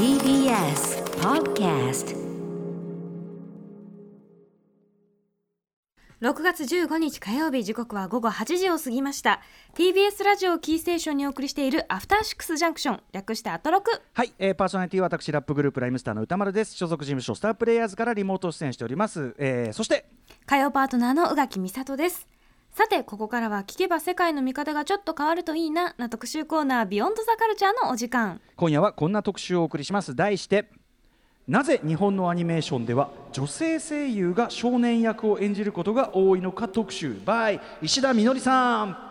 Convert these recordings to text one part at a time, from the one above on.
TBS Podcast 6月15日火曜日時刻は午後8時を過ぎました。TBS ラジオキーステーションにお送りしているアフターシックスジャンクション。略してアトロク。はい、えー、パーソナリティは私ラップグループライムスターの歌丸です。所属事務所スタープレイヤーズからリモート出演しております、えー、そして火曜パートナーの宇垣美里ですさてここからは聞けば世界の見方がちょっと変わるといいなな特集コーナービヨンドザカルチャーのお時間。今夜はこんな特集をお送りします。題してなぜ日本のアニメーションでは女性声優が少年役を演じることが多いのか特集。by 石田みのりさん。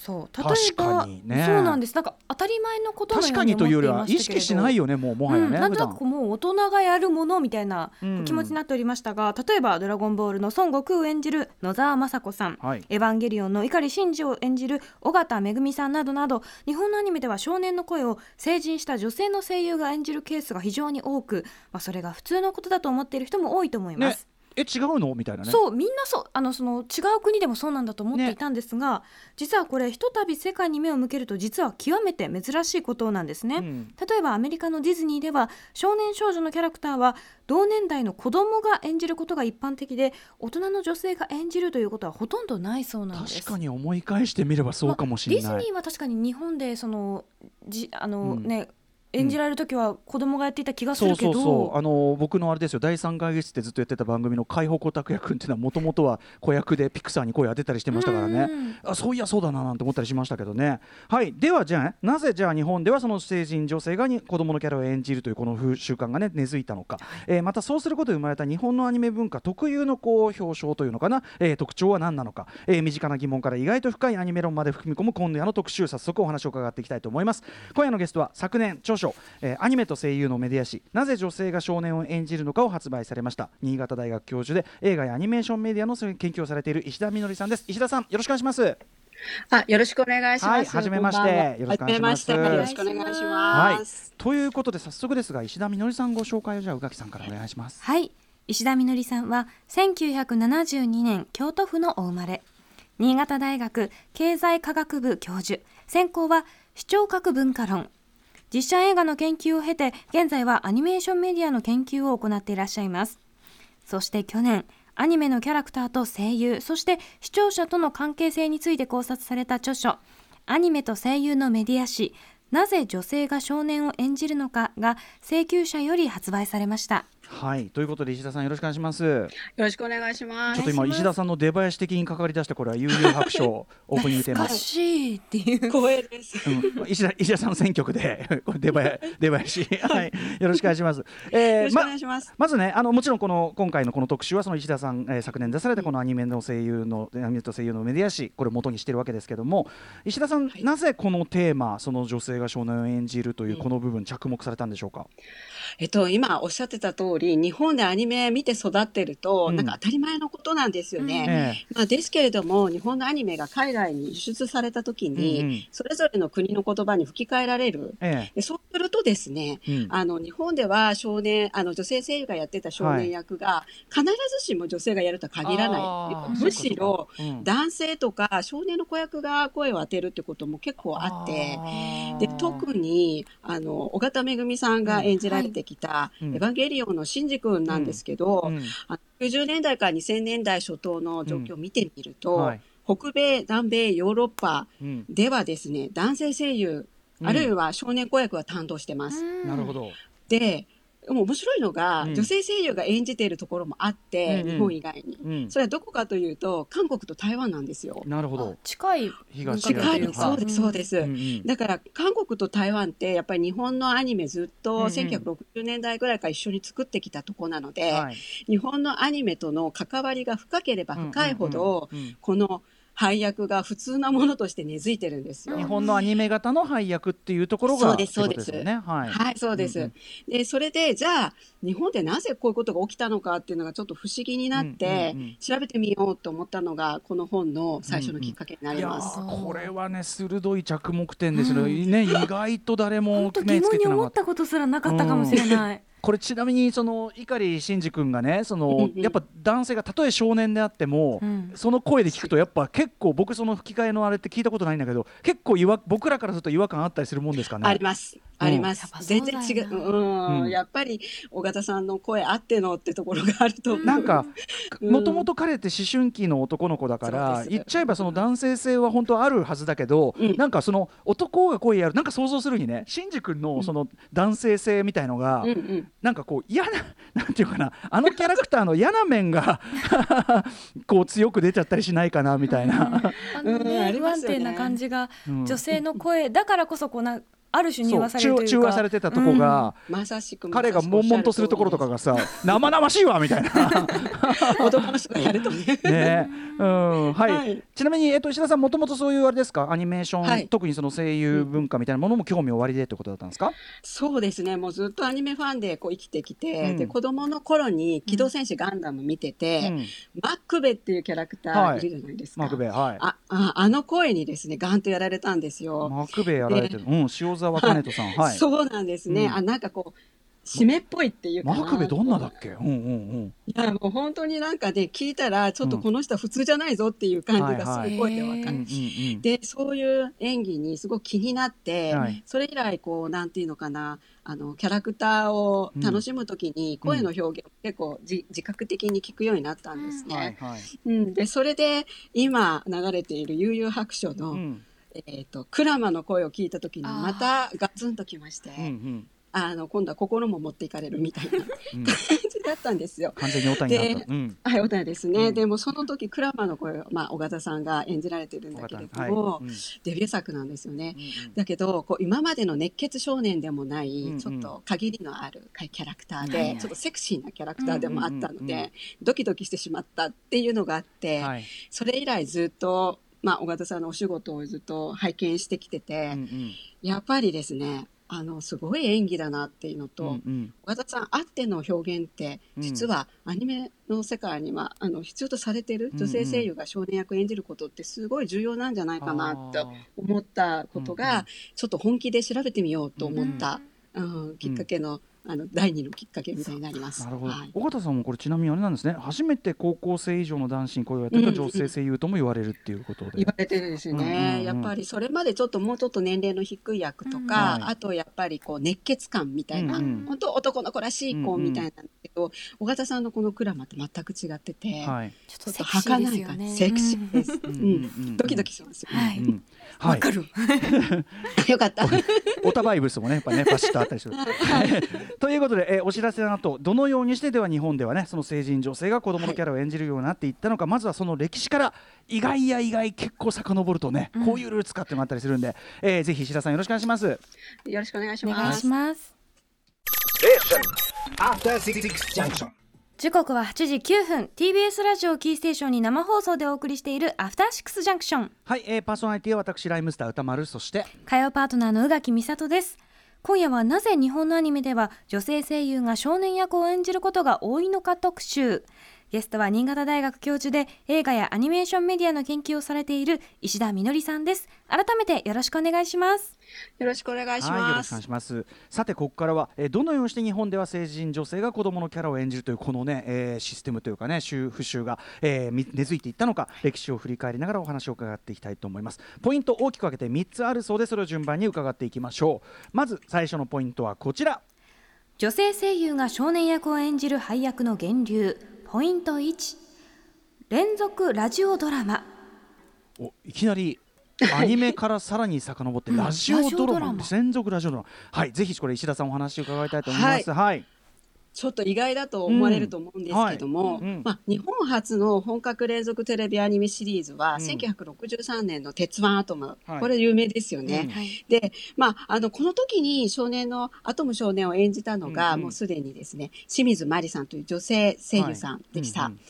そう。例え確ば、かにね。そうなんです。なんか当たり前のことのように確かにというよりは意識しないよねもうもはやね、うん、なんとなくもう大人がやるものみたいなうん。気持ちになっておりましたが、例えば「ドラゴンボール」の孫悟空を演じる野沢雅子さん、はい。エヴァンゲリオンの碇シンジを演じる尾形めぐみさんなどなど日本のアニメでは少年の声を成人した女性の声優が演じるケースが非常に多く、まあ、それが普通のことだと思っている人も多いと思いまね。す。え違うの？みたいなね。そうみんなそう。あのその違う国でもそうなんだと思っていたんですが、実はこれひとたび世界に目を向けると実は極めて珍しいことなんですね、うん。例えばアメリカのディズニーでは少年少女のキャラクターは同年代の子供が演じることが一般的で大人の女性が演じるということはほとんどないそうなんです。確かに思い返してみればそうかもしれない、まあディズニーは確かに日本でそのじあの、うん。ね演じられる時は子供がやっていた気がするけど。そうそうあの僕のあれですよ。第三会議室ってずっとやってた番組の海保小拓也君っていうのはもともとは子役でピクサーに声当てたりしてましたからね。うんあそういやそうだななんて思ったりしましたけどね。はい。ではじゃあなぜじゃあ日本ではその成人女性がに子供のキャラを演じるというこの風習慣がね根付いたのか、えーまたそうすることで生まれた日本のアニメ文化特有のこう表彰というのかな、えー特徴は何なのか、えー身近な疑問から意外と深いアニメ論まで踏み込む今夜の特集。早速お話を伺っていきたいと思います。今夜のゲストは昨年著書、えーアニメと声優のメディア誌なぜ女性が少年を演じるのかを発売されました。新潟大学教授で映画やアニメーションメディアの研究をされている石田みのりさんです。石田さんよろしくお願いします。あ、よろしくお願いします。はいはじめましてよろしくお願いします。はじめましてよろしくお願いします。ということで早速ですが石田みのりさんご紹介をじゃあ宇垣さんからお願いします。はい。石田みのりさんは1972年京都府のお生まれ。新潟大学経済科学部教授。専攻は視聴覚文化論実写映画の研究を経て現在はアニメーションメディアの研究を行っていらっしゃいます。そして去年アニメのキャラクターと声優そして視聴者との関係性について考察された著書「アニメと声優のメディア誌なぜ女性が少年を演じるのか」が請求者より発売されました。はいということで石田さんよろしくお願いしますよろしくお願いしますちょっと。今石田さんの出囃子的にかかり出してこれは悠々白書 オープニングテーマ懐かしいっていう光栄です。うん石田石田さんの選曲で これ出囃出囃子 はいよろしくお願いします。えよろしくお願いします。まずねあのもちろんこの今回のこの特集はその石田さん、えー昨年出されたこのアニメの声優の、アニメと声優のメディア誌これを元にしてるわけですけども石田さん、なぜこのテーマその女性が少年を演じるというこの部分着目されたんでしょうか？えっと、今おっしゃってた通り、日本でアニメ見て育ってると、うん。なんか当たり前のことなんですよね。えまあ、ですけれども、日本のアニメが海外に輸出された時に、うん。うんそれぞれの国の言葉に吹き替えられる。ええ。でそうするとですね、あの、日本では少年、あの、女性声優がやってた少年役が、必ずしも女性がやるとは限らない。むしろ、男性とか少年の子役が声を当てるってことも結構あって、で特にあの尾形めぐみさんが演じられてきた「うん。エヴァンゲリオン」のシンジ君なんですけど、うん。あの90年代から2000年代初頭の状況を見てみると、はい。北米、南米、ヨーロッパうん。ではですね男性声優、うん。あるいは少年子役は担当してます。なるほど。ででも面白いのが、うん。女性声優が演じているところもあって、うんうん。日本以外に。うん。それはどこかというと韓国と台湾なんですよ。なるほど。近い。東近い。そうですそうです、うんうん。だから韓国と台湾ってやっぱり日本のアニメずっうんとうん。1960年代ぐらいから一緒に作ってきたとこなので、はい。日本のアニメとの関わりが深ければ深いほど、うんうんうん。この配役が普通なものとして根付いてるんですよ。日本のアニメ型の配役っていうところがそうですそうですってことよね。はい。はい、そうです。うんうんで、それで、じゃあ、日本でなぜこういうことが起きたのかっていうのがちょっと不思議になって、うんうんうん調べてみようと思ったのが、この本の最初のきっかけにないりやます。ーこれはね鋭い着目点ですよ、うんね意外と誰も目疑問につけてなかっ思ったたことすらなかったかもしれない。これちなみにその碇シンジ君がねそのやっぱ男性がたとえ少年であっても、うんその声で聞くとやっぱ結構僕その吹き替えのあれって聞いたことないんだけど結構違和僕らからすると違和感あったりするもんですかね？あります。あります。全然違う。うん、うんやっぱり、尾形さんの声あってのってところがあると思う。なんかうんもともと彼って思春期の男の子だから言っちゃえばその男性性は本当はあるはずだけど、うんなんかその男が声やるなんか想像するにねシンジ君のその男性性みたいのが、うんうん。なんかこう嫌な なんていうかなあのキャラクターの嫌な面が こう強く出ちゃったりしないかなみたいな。不安定な感じがうん。女性の声だからこそこうなある種に中中和されてたとこが、まさしく。彼が悶々とするところとかがさ生々しいわみたいな。男の人がやるとね。ね、うんはい、はい。ちなみに、えっと、石田さんもともとそういうあれですか？アニメーション、はい。特にその声優文化みたいなものも興味おありでってことだったんですか、そうですね。もうずっとアニメファンでこう生きてきて、うん。で、子供の頃に機動戦士ガンダム見てて、うんマックベっていうキャラクタはい。ーいるじゃないですか。マクベイはい。あああの声にですね、ガンとやられたんですよ。マクベイやられてる、うん、塩沢兼人さん、はい。そうなんですね。うんあ、なんかこう、締めっぽいっていう。マクベイどんなだっけ、うんうんいや、もう本当になんかね、聞いたら、ちょっとこの人は普通じゃないぞっていう感じがすごい声でわかうん。うんる。うんうんで、そういう演技にすごく気になって、はいそれ以来、こう、なんていうのかな、あの、キャラクターを楽しむときに、声の表現を結構じ自覚的に聞くようになったんですね。はいはい。うん、で、それで、今流れている悠々白書の、うんえっ、と、クラマの声を聞いたときに、またガツンときまして、うんうん。あの、今度は心も持っていかれるみたいなうん。感じだったんですよ。完全にオタになった。で。うん。はい、おたですね。うん。でもその時、クラマの声を、まあ、尾形さんが演じられてるんだけれども、はい。うん。デビュー作なんですよね。うんだけど、こう今までの熱血少年でもない、うんうん。ちょっと限りのあるキャラクターで、はいはいちょっとセクシーなキャラクターでもあったので、うんうんうんうん。ドキドキしてしまったっていうのがあって、はい。それ以来ずっと、まあ、尾形さんのお仕事をずっと拝見してきてて、うんうん。やっぱりですね、あの、すごい演技だなっていうのと、うんうん。尾形さんあっての表現ってうん。実はアニメの世界にはあの必要とされてる女性声優が少年役演じることってすごい重要なんじゃないかなと思ったことうんうん。がちょっと本気で調べてみようと思った、うんきっかけのあの第二のきっかけみたいになります。なるほど、はい。尾形さんもこれちなみにあれなんですね。初めて高校生以上の男子に声をやってた女性声優とも言われるっていうことで、言われてるんですよね、うんうんうん。やっぱりそれまでちょっともうちょっと年齢の低い役とか、うんはい。あとやっぱりこう熱血感みたいな、うんうん。本当男の子らしい子みたいなんだけど、尾形さんのこのクラマって全く違ってて、はい。ちちょっとょっとセクシー儚い感ですよね。じセクシーです、うんうんうんうん。ドキドキしますよね、はいうんはい。わかる。よかった。オタバイブスもねやっぱね パシッとあったりする。ということで、えーお知らせの後どのようにしてでは日本ではねその成人女性が子供のキャラを演じるようになっていったのか、まずはその歴史から意外や意外結構遡るとね、こういうルーツかっていうのがあったりするんで、えーぜひ石田さんよろしくお願いします。よろしくお願いします。お願いします。時刻は8時9分。TBS ラジオキーステーションに生放送でお送りしているアフターシックスジャンクション。はい、えーパーソナリティは私ライムスター歌丸そして火曜パートナーの宇垣美里です。今夜はなぜ日本のアニメでは女性声優が少年役を演じることが多いのか特集ゲストは新潟大学教授で映画やアニメーションメディアの研究をされている石田みのりさんです改めてよろしくお願いしますよろしくお願いしはい、よろますしくお願いします。さて、ここからは、えーどのようにして日本では成人女性が子供のキャラを演じるというこのね、えーシステムというかね、習風習が、えーみ根付いていったのか、歴史を振り返りながらお話を伺っていきたいと思います。ポイント大きく分けて3つあるそうで、それを順番に伺っていきましょう。まず最初のポイントはこちら。女性声優が少年役を演じる配役の源流ポイント1連続ラジオドラマ。おいきなりアニメからさらに遡ってラジオドラマ。連続ラジオドラマ。はいぜひこれ石田さんお話を伺いたいと思います。はい、ちょっと意外だと思われると思うんですけども、うんはい。うんまあ、日本初の本格連続テレビアニメシリーズは、うん。1963年の鉄腕アトム、はい。これ有名ですよね。うん。はい。で、まあ、あの、この時に少年の、アトム少年を演じたのが、うんうん。もうすでにですね、清水まりさんという女性声優さんでした。はいうんうん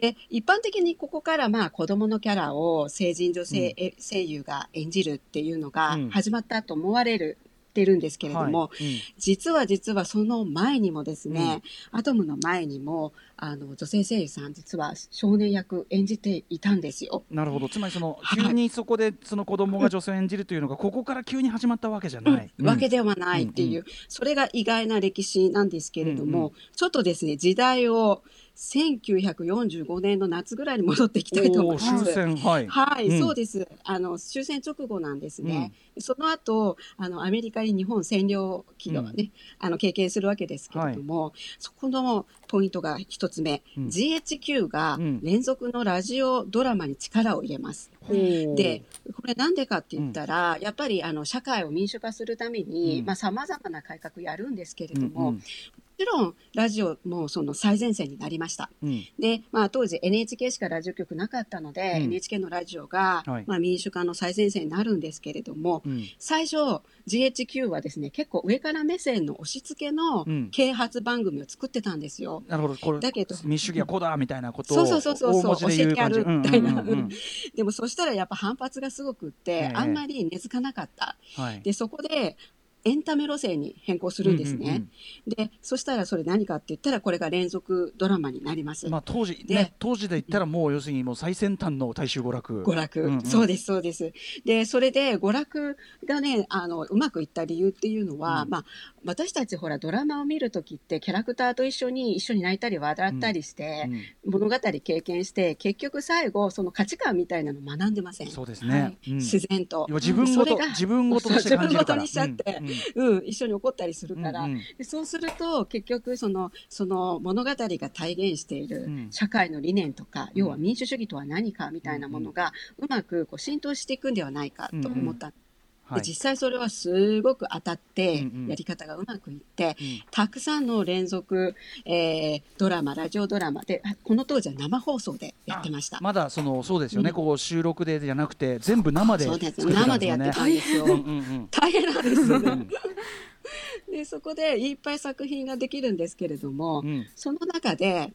で、一般的にここからまあ子供のキャラを成人女性え声優が演じるっていうのがうん。始まったと思われる、てるんですけれども、はい。うん。実は実はその前にもですね、アトムの前にも、あの、女性声優さん実は少年役演じていたんですよ。なるほど。つまりそのはい。急にそこでその子供が女性を演じるというのがここから急に始まったわけじゃない、わけではないっていう、うん。それが意外な歴史なんですけれども、うんうん。ちょっとですね、時代を1945年の夏ぐらいに戻ってきたいと思いまおー終す。戦。はい。はい、うん。そうです。あの終戦直後なんですね。その後、あのアメリカに日本占領期をね、あの経験するわけですけれども、そこのポイントが一つ目、うん。GHQ がうん。連続のラジオドラマに力を入れます。で、これなんでかって言ったら、やっぱりあの社会を民主化するために、うん。まあ様々な改革やるんですけれうんども、もちろんラジオもその最前線になりました。うん。うんで、まあ当時 NHK しかラジオ局なかったので、うん。NHK のラジオが、はい。まあ民主化の最前線になるんですけれども、うん。最初 GHQ はですね、結構上から目線の押し付けのうん。啓発番組を作ってたんですよ。なるほど。これだけど民主主義はこうだみたいなことをそうそうそうそう教えてやるみたいな。でもそしたらやっぱ反発がすごくって、ええ。あんまり根付かなかった。はい。で、そこでエンタメ路線に変更するんですね。うんうんうん。で、そしたらそれ何かって言ったらこれが連続ドラマになります。まあ当時でね当時で言ったらもう要するにもう最先端の大衆娯楽。娯楽、うんうん。そうですそうです。でそれで娯楽がねあのうまくいった理由っていうのは、うん。まあ私たちほらドラマを見る時ってキャラクターと一緒に一緒に泣いたり笑ったりして、うん。物語経験して結局最後その価値観みたいなの学んでません、そうですね、はい。うん。自然と。自分ごと自分ごと自分ごとにしちゃってうん。うんうん、一緒に怒ったりするから、うんうん。でそうすると結局そのその物語が体現しているうん。社会の理念とか、要は民主主義とは何かみたいなものがうまくこう浸透していくんではないかと思った、はいで実際それはすごく当たってうんうん。やり方がうまくいって、うん。たくさんの連続、えードラマラジオドラマでこの当時は生放送でやってました。まだそのそうですよね、うん。こう収録でじゃなくて全部生でそうです。作ってた生でやってたんですよ。うんうんうん。大変なんですよね。うん。でそこでいっぱい作品ができるんですけれども、うん。その中で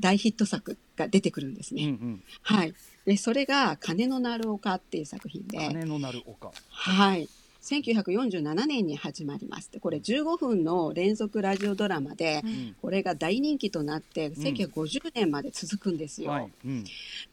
大ヒット作が出てくるんですね。うんうん。はい。で、それが鐘の鳴る丘っていう作品で、鐘の鳴る丘はい。1947年に始まります。でこれ15分の連続ラジオドラマで、うん。これが大人気となって、1950年まで続くんですよ。はい。うん。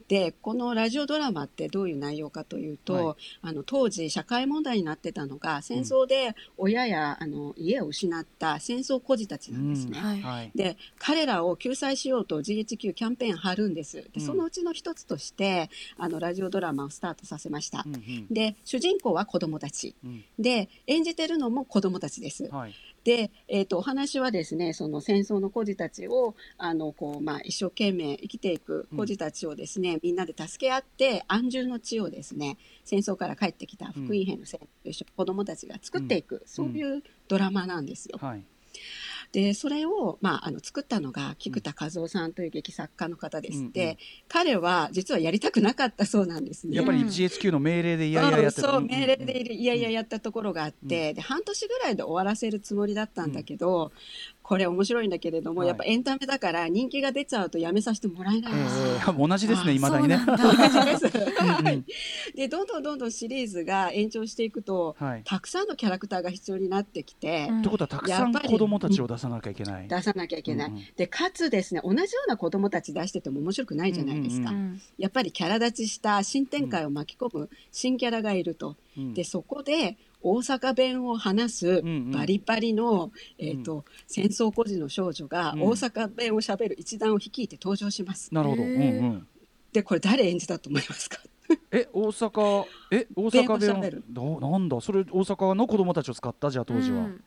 で、このラジオドラマってどういう内容かというと、はい。あの当時社会問題になってたのが、戦争で親や、あの家を失った戦争孤児たちなんですね。はい。はい。で彼らを救済しようと GHQ キャンペーン張るんです。でうん。そのうちの一つとしてあのラジオドラマをスタートさせました。う、んうん。で主人公は子供たち。うんで演じてるのも子供たちです。はい。で、えー、とお話はですねその戦争の孤児たちをあのこう、まあ、一生懸命生きていく孤児たちをですね、みんなで助け合って安住の地をですね戦争から帰ってきた福音兵の戦士と一緒に子供たちが作っていく、そういうドラマなんですよ。はいでそれを、まあ、あの作ったのが菊田和夫さんという劇作家の方です。って、うん。うん。彼は実はやりたくなかったそうなんですね。やっぱりうん GHQ の命令でいやいややってた。そ命令でいやいややったところがあって、で半年ぐらいで終わらせるつもりだったんだけど、これ面白いんだけれども、はい。やっぱエンタメだから人気が出ちゃうとやめさせてもらえないんです。よ。えー同じですねあいまだにね。で どんどんどんどんシリーズが延長していくとはい。たくさんのキャラクターが必要になってきて、うん。ってことはたくさん子供たちを出さなきゃいけない。出さなきゃいけない、うんうん。でかつですね同じような子供たち出してても面白くないじゃないですか、うんうん。やっぱりキャラ立ちした新展開を巻き込む新キャラがいると、うん。でそこで大阪弁を話すうんうん。バリバリの、えーと戦争孤児の少女がうん。大阪弁をしゃべる一団を率いて登場します。なるほど、うんうん、でこれ誰演じたと思いますか？え大阪え大阪弁を？弁喋る。どなんだ？それ大阪の子供たちを使ったじゃあ当時は、うん。うん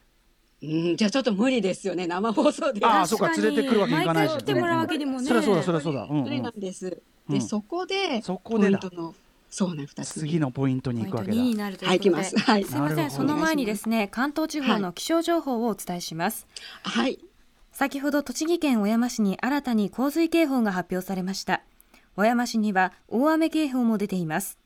じゃあちょっと無理ですよね。生放送で。ああそうか。連れてくるわけにいかないし毎回来てもらうわけにもね。そりゃそうだそりゃそうだ、うんうん。無理なんです。うん。でそこでそこでだ。ポイントのそうね2つ次のポイントに行くわけだ。2になるというはいことで、いきます。はい。すいませんその前にですね関東地方の気象情報をお伝えします、はい。先ほど栃木県小山市に新たに洪水警報が発表されました。小山市には大雨警報も出ています。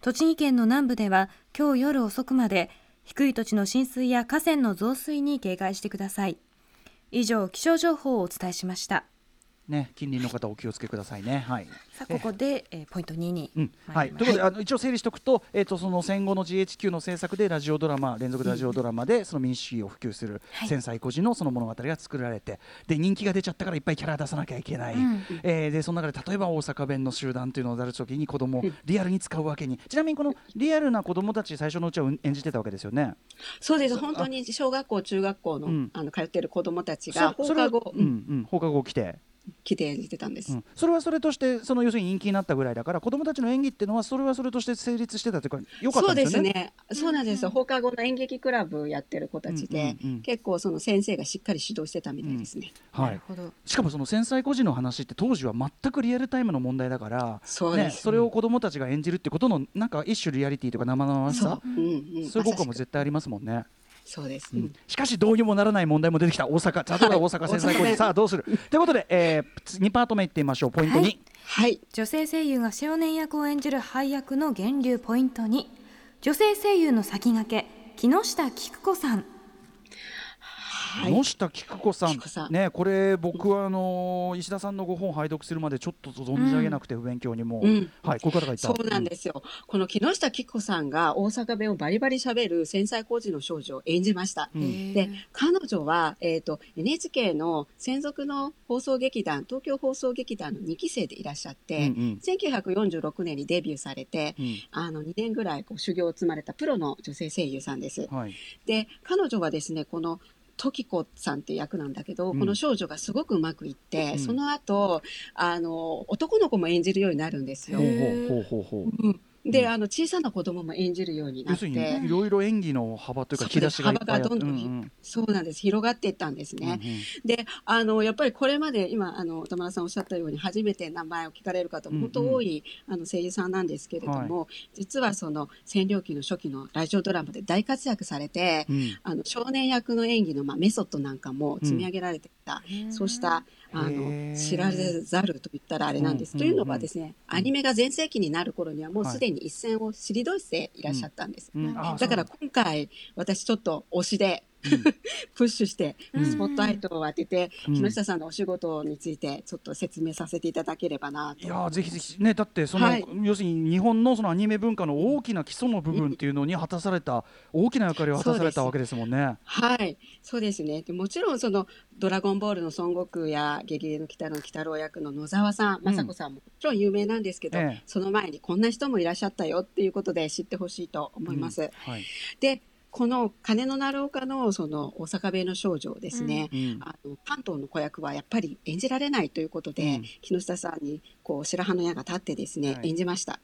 栃木県の南部では今日夜遅くまで低い土地の浸水や河川の増水に警戒してください。以上気象情報をお伝えしましたね近隣の方お気をつけくださいね。はい。さあここで、えーポイント2にうん。はい、ということで、あの一応整理しておくと,、えー、とその戦後の GHQ の制作でラジオドラマ連続ラジオドラマでその民主主義を普及するはい。戦災孤児のその物語が作られてで人気が出ちゃったからいっぱいキャラ出さなきゃいけない、うん。えーでその中で例えば大阪弁の集団というのを出るときに子供をリアルに使うわけに。ちなみにこのリアルな子供たち最初のうちは演じてたわけですよね。そうです。本当に小学校中学校の,、うん。あの通ってる子どもたちが放課後、うん。うん、放課後来て着て演じてたんです。うんそれはそれとしてその要するに人気になったぐらいだから子供たちの演技っていうのはそれはそれとして成立してたというか良かったそうんでよね。ですすね。そうなんですよ。放課後の演劇クラブやってる子たちで、うんうんうん結構その先生がしっかり指導してたみたいですね。はい。ほどしかもその繊細孤児の話って当時は全くリアルタイムの問題だから、ね、そうです。それを子供たちが演じるってことのなんか一種リアリティとか生々しさ？そう、うんうん、そういう効果も絶対ありますもんね。そうです。うん。しかしどうにもならない問題も出てきた。大阪。例えば大阪繊細孤児、はいさあどうする？ということで、えー、2パート目いってみましょう。ポイント2、はい。はい。女性声優が少年役を演じる配役の源流ポイント2女性声優の先駆け木下菊子さん。はい。野下菊子さん。菊子さん。ねこれ僕はあのー石田さんのご本を拝読するまでちょっと存じ上げなくて不勉強にも、う。ん。はいこういう方がいたそうなんですよ。この木下菊子さんが大阪弁をバリバリ喋る繊細孤児の少女を演じました。で、彼女は、えっ、と、NHK の専属の放送劇団、東京放送劇団の2期生でいらっしゃって、うんうん。1946年にデビューされて、うん。あの、2年ぐらいこう修行を積まれたプロの女性声優さんです。はい。で、彼女はですね、この、時子さんっていう役なんだけど、うん。この少女がすごくうまくいって、うん。その後、あの、男の子も演じるようになるんですよ。ほう。へほうほうほうほう。うんで、うん。あの、小さな子供も演じるようになって、いろいろ演技の幅というか引き出しが幅がどんどんひうんそうなんです。広がっていったんですね。うんうん。で、あの、やっぱりこれまで今、あの、田村さんおっしゃったように、初めて名前を聞かれる方も本当多い、あの、声優さんなんですけれども、実はその、占領期の初期のラジオドラマで大活躍されて、うん。あの、少年役の演技の、まあ、メソッドなんかも積み上げられてきた、そうした、あの、知られざると言ったらあれなんです。うんというのはですね、アニメが全盛期になる頃にはもうはい。すでに一線を退いていらっしゃったんです。だから今回、私ちょっと推しで、プッシュして、うん。スポットライトを当てて、うん。木下さんのお仕事についてちょっと説明させていただければなと。いやーぜひぜひ。ねだってその、はい。要するに日本のそのアニメ文化の大きな基礎の部分っていうのに果たされた大きな役割を果たされたわけですもんね。はい、そうですね。でもちろんそのドラゴンボールの孫悟空やゲゲゲの鬼太郎の鬼太郎役の野沢さん、雅子さんももちろん有名なんですけど、ええ。その前にこんな人もいらっしゃったよっていうことで知ってほしいと思います。うん。はい。で、この金の鳴る丘のその大阪弁の少女をですね、うん。あの関東の子役はやっぱり演じられないということで、うん。木下さんにこう白羽の矢が立ってですね、はい。演じました。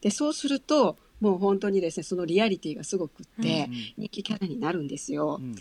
でそうするともう本当にですねそのリアリティがすごくって、うん人気キャラになるんですよ。うん。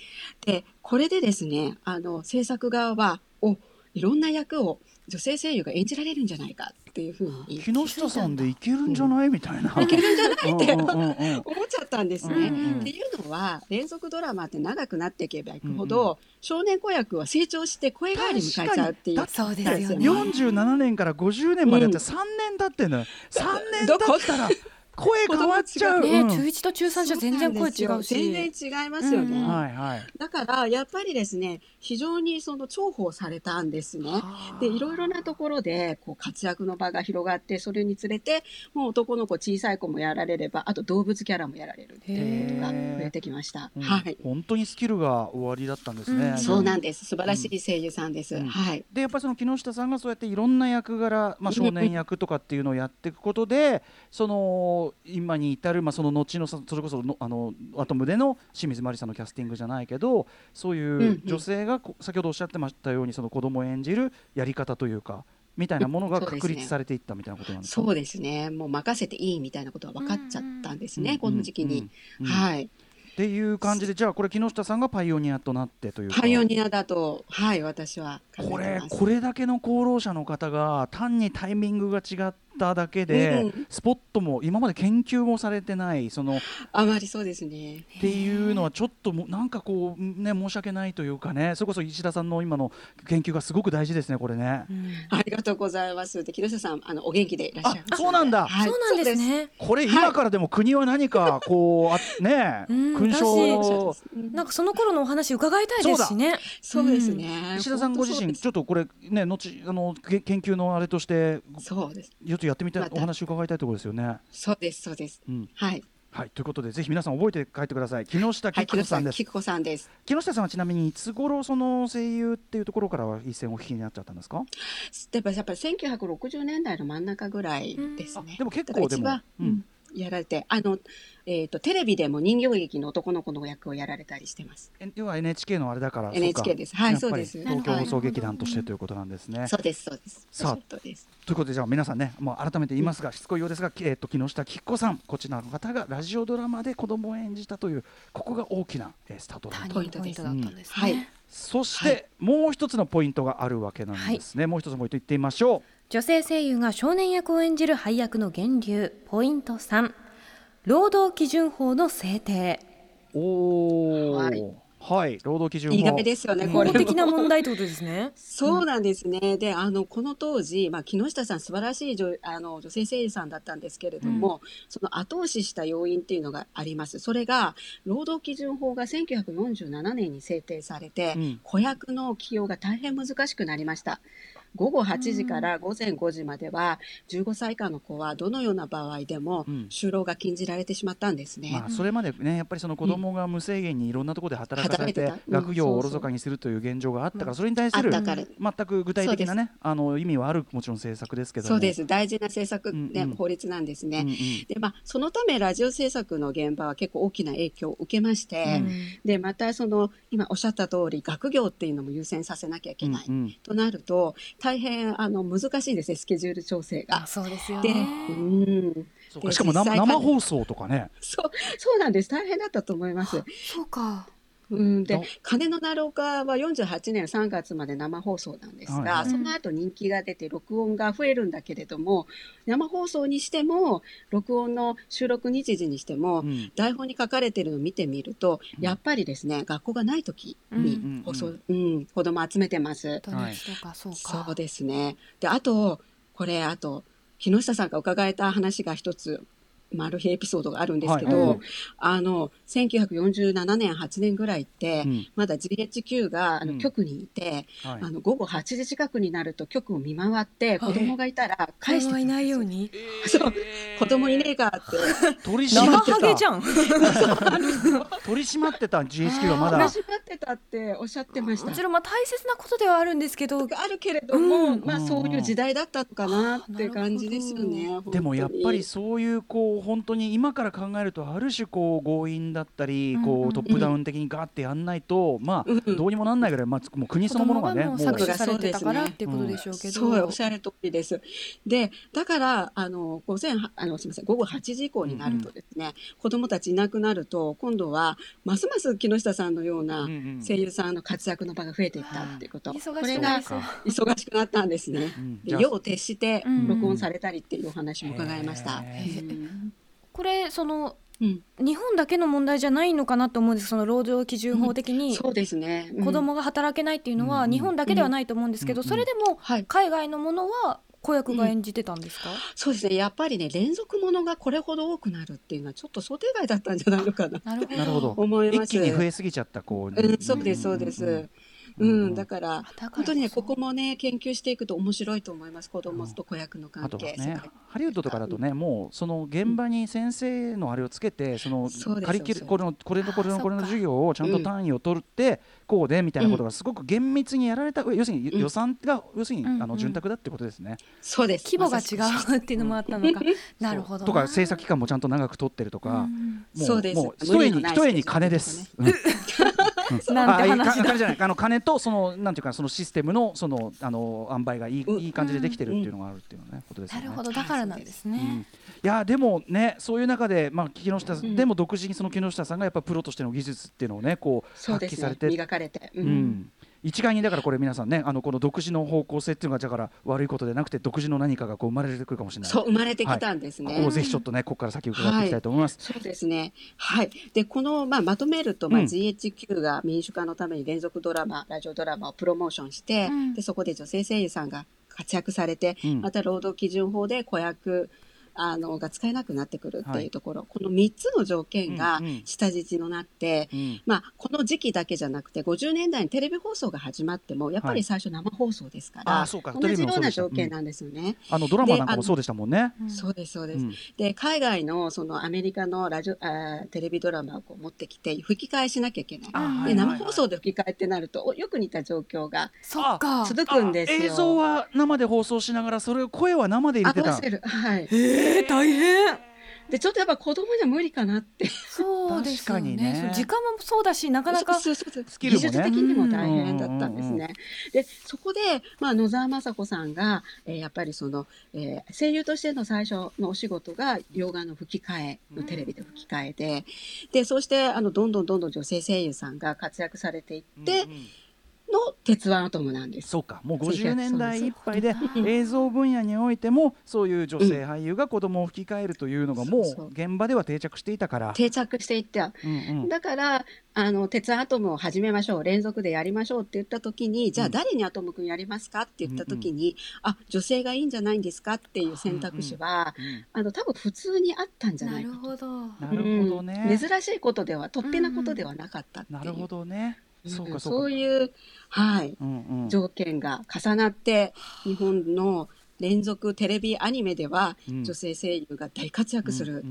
でこれでですねあの制作側はおいろんな役を女性声優が演じられるんじゃないかっていうふうに木下さんでいけるんじゃないみたいな。いけるんじゃないってうんうんうんうん思っちゃったんですね。うんうんっていうのは連続ドラマって長くなっていけばいくほど、少年子役は成長して声変わり迎えちゃうっていう。そうですよね。47年から50年までやって3年経ってんのよ、3年経ったら声変わっちゃう。ね、うん中1と中3じゃ全然声違うし全然違いますよね。うんはいはい。だからやっぱりですね非常にその重宝されたんですね。でいろいろなところでこう活躍の場が広がってそれにつれてもう男の子小さい子もやられればあと動物キャラもやられるっていうことが増えてきました。うんはい、本当にスキルが終わりだったんですね。うんそうなんです素晴らしい声優さんです。うんはいでやっぱりその木下さんがそうやっていろんな役柄、まあ、少年役とかっていうのをやっていくことでその今に至る、まあ、その後のそそれこそのあのアトムでの清水麻里さんのキャスティングじゃないけどそういううんうん。女性がこ先ほどおっしゃってましたようにその子供を演じるやり方というかみたいなものが確立されていったみたいなことなんですか？そうですね。もう任せていいみたいなことは分かっちゃったんですね、この時期に。。うんうんうん。はい。っていう感じでじゃあこれ木下さんがパイオニアとなってというか。パイオニアだとはい私は考これ。これだけの功労者の方が単にタイミングが違っただけで、うんスポットも今まで研究もされてないそのっあまりそうですね。ていうのはちょっともなんかこうね申し訳ないというかねそれこそ石田さんの今の研究がすごく大事ですねこれね。うんありがとうございます。で木下さんあのお元気でいらっしゃいますそうなんだはいそうなんです。ね。これ今からでも国は何かこうあねうん勲章ですをうんなんかその頃のお話伺いたいですしね。そうですね。石田さんご自身ちょっとこれね後あのけ研究のあれとしてそうです。ちょっとやってみたいお話伺いたいところですよね。そうですそうです。うんはい。はいということでぜひ皆さん覚えて帰ってください木下はい吉子さんです。木下さんです。木下さんはちなみにいつ頃その声優っていうところからは一線をお引きになっちゃったんですか？やっぱりやっぱり1960年代の真ん中ぐらいですね。あでも結構でもうんやられて、あの、えっ、と、テレビでも人形劇の男の子の役をやられたりしてます。え要は NHK のあれだから NHK ですはいそうです東京はい放送劇団としてということなんですね。そうです、そうです。さあ。ということでじゃあ皆さんねもう改めて言いますが、しつこいようですが、えー、と木下きっこさんこちらの方がラジオドラマで子供を演じたというここが大きな、えースタートだったんですね、はいそして、もう一つのポイントがあるわけなんですね、もう一つのポイント言ってみましょ女性声優が少年役を演じる配役の源流ポイント3労働基準法の制定う。おおはいはい、労働基準法意外ですよね、うんこ的な問題ってことですね そうなんですね。で、あの、この当時、まあ、木下さん素晴らしい女あの女性声優さんだったんですけれども、その後押しした要因っていうのがあります。それが、労働基準法が1947年に制定されて、うん子役の起用が大変難しくなりました。午後8時から午前5時までは、15歳以下の子はどのような場合でもうん。就労が禁じられてしまったんですね。まあ、それまでねやっぱりその子供が無制限にいろんなところで働かされて、学業をおろそかにするという現状があったから、それに対する全く具体的なねあの意味はあるもちろん政策ですけども。そうです。大事な政策、ね法律なんですね。うんうん。で、まあ、そのためラジオ制作の現場は結構大きな影響を受けまして、うん。で、またその、今おっしゃった通り、学業っていうのも優先させなきゃいけない。うんうん。となると、大変、あの、難しいですね、スケジュール調整が。あそうですよで、ねうん。でそうかしかも生放送とかねそう、そうなんです。大変だったと思います。そうかうん、でど、鐘の鳴る丘は48年3月まで生放送なんですが、はいはい。その後人気が出て録音が増えるんだけれども、生放送にしても、録音の収録日時にしても、うん。台本に書かれてるのを見てみると、やっぱりですね、学校がない時にうん放送、うん、子供集めてます。土日とかそうか、そうですね。で、あと、これ、あと、木下さんが伺えた話が一つ、マル秘エピソードがあるんですけど、はい。はいあの、1947年、8年ぐらいって、うん。まだ GHQ があうん。の局にいて、はい。あの午後8時近くになると局を見回って、子供がいたら返していないように。そう、子供いねえかって。取り締生まってた。ハゲじゃん。取り締まってた GHQ はまだ。楽しまってたっておっしゃってました。もち。ろんまあ大切なことではあるんですけど。あるけれども、うん。まあそういう時代だったのかなって感じですよね。でもやっぱり本そういうこう本当に今から考えるとある種こう強引だったりこうトップダウン的にガーってやんないとまあどうにもなんないぐらいまあもう国そのものがねもうされてたからそうです。ねっていうことでしょうけど、そうおっしゃる通りです。で、だから、あの、午前、あの、すみません、午後8時以降になるとですね、子供たちいなくなると、今度は、ますます木下さんのような声優さんの活躍の場が増えていったっていうこと。忙しくこれが忙しくなったんですね。夜を徹してうん。録音されたりっていうお話も伺いました。これそのうん日本だけの問題じゃないのかなと思うんですその労働基準法的にそうですね。うん子供が働けないっていうのうんは日本だけではないと思うんですけど、うんそれでもはい。海外のものは子役が演じてたんですか、そうですね。やっぱりね、連続ものがこれほど多くなるっていうのはちょっと想定外だったんじゃないのかな。なるほどなるほど思います。一気に増えすぎちゃったこううん、そうです、そうです。うんうん、だから、本当にね、ここもね、研究していくと面白いと思います。子供と子役の関あとは係。ねハリウッドとかだとねもうその現場に先生のあれをつけてそのカリキこれのこれのこれのこれの授業をちゃんと単位を取ってこうでみたいなことがすごく厳密にやられた。上要するにうん予算が要するにうん。あの潤沢だってことですね。そうです。規模が違うっていうのもあったのか、なるほどなとか制作期間もちゃんと長く取ってるとか。そうです。もう一重に一重に金です。うんなんてあいい話だか金じゃないあの金とそのなんていうかそのシステムのそのあの塩梅がいいうんいい感じでできてるっていうのがあるっていうねことですよね。なるほどだからなんですね、うんいやでもねそういう中でまあ木下でも独自にその木下さんがやっぱプロとしての技術っていうのをねこう。発揮されて磨かれて。う。うんん一概にだからこれ皆さんねあのこの独自の方向性っていうのがだから悪いことでなくて独自の何かがこう生まれてくるかもしれない。そう、生まれてきたんですね。ここをぜひちょっとねここから先伺っていきたいと思います。そうですね。はい。で、この、まあ、まとめると、まあ、うん GHQ が民主化のために連続ドラマ、ラジオドラマをプロモーションして、うんで、そこで女性声優さんが活躍されて、うんまた労働基準法で子役、あの、が使えなくなってくるってはいいうところ、この3つの条件がうんうん下地になって、うんまあ、この時期だけじゃなくて、50年代にテレビ放送が始まっても、やっぱり最初生放送ですから、あーそうか同じような条件なんですよね。あのドラマなんかもそうでしたもんね。うんそうです、そうです。うんで、海外のそのアメリカのラジオ、あーテレビドラマをこう持ってきて、吹き替えしなきゃいけない。で、はいはいはい生放送で吹き替えってなると、およく似た状況がそっか続くんですよ。映像は生で放送しながらそれを声は生で入れあ、てた合わせる。はい。えー、大変。でちょっとやっぱ子供には無理かなって。そうですよ確かにね。ね時間もそうだしなかなかそうそうそうスキルもね。技術的にも大変だったんですうんうんね。でそこで、まあ、野沢雅子さんが、えーやっぱりその、えー声優としての最初のお仕事が洋画の吹き替えのテレビで吹き替えで,、でそうしてあのどんどんどんどん女性声優さんが活躍されていってうんうんの「鉄腕アトム」なんです。そうか。もう50年代いっぱいで映像分野においてもそういう女性俳優が子供を吹き替えるというのがもそう現場では定着していたから。定着していって。うんうん。だからあの鉄腕アトムを始めましょう連続でやりましょうって言った時にじゃあうん誰にアトム君やりますかって言った時に、あ女性がいいんじゃないんですかっていう選択肢は、うんあの多分普通にあったんじゃなないるかと。ほど。なるほどね。うん。珍しいことでは突飛なことではなかったっていう、なるほどね。そううんかそうか。そういう、はい、うんうん。条件が重なって日本の連続テレビアニメではうん。女性声優が大活躍する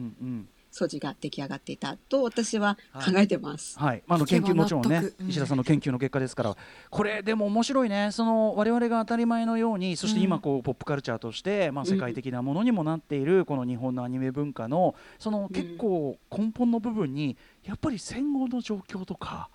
素地が出来上がっていたと私は考えてます。はい、あの研究もちろんね石田さんの研究の結果ですから。これでも面白いね。その我々が当たり前のようにそして今こうポップカルチャーとしてまあ世界的なものにもなっているこの日本のアニメ文化のその結構根本の部分にやっぱり戦後の状況とか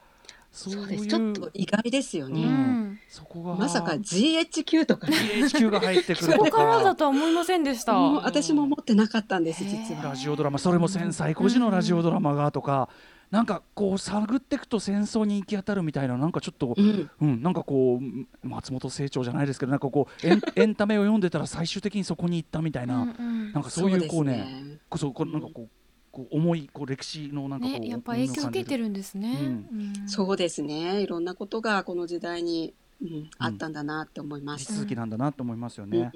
そういうです。ちょっと意外ですようね。うん。そこが。まさか GHQ とか。ね GHQ が入ってくる。そとこからだか。とは思いませんでした。私も思ってなかったんです実は。ラジオドラマそれも戦災孤児のラジオドラマがとか、なんかこう探っていくと戦争に行き当たるみたいななんかちょっとうん。うん、なんかこう松本清張じゃないですけどなんかこうエン エンタメを読んでたら最終的にそこに行ったみたいな、うんうん。なんかそういうこうねそうですこそこうなんかこうこう重いこう歴史のなんかこう、ねやっぱ影響受けてるるんですねうんそうですね。いろんなことがこの時代に、うん、あったんだなって思います。地続きなんだなと思いますよね。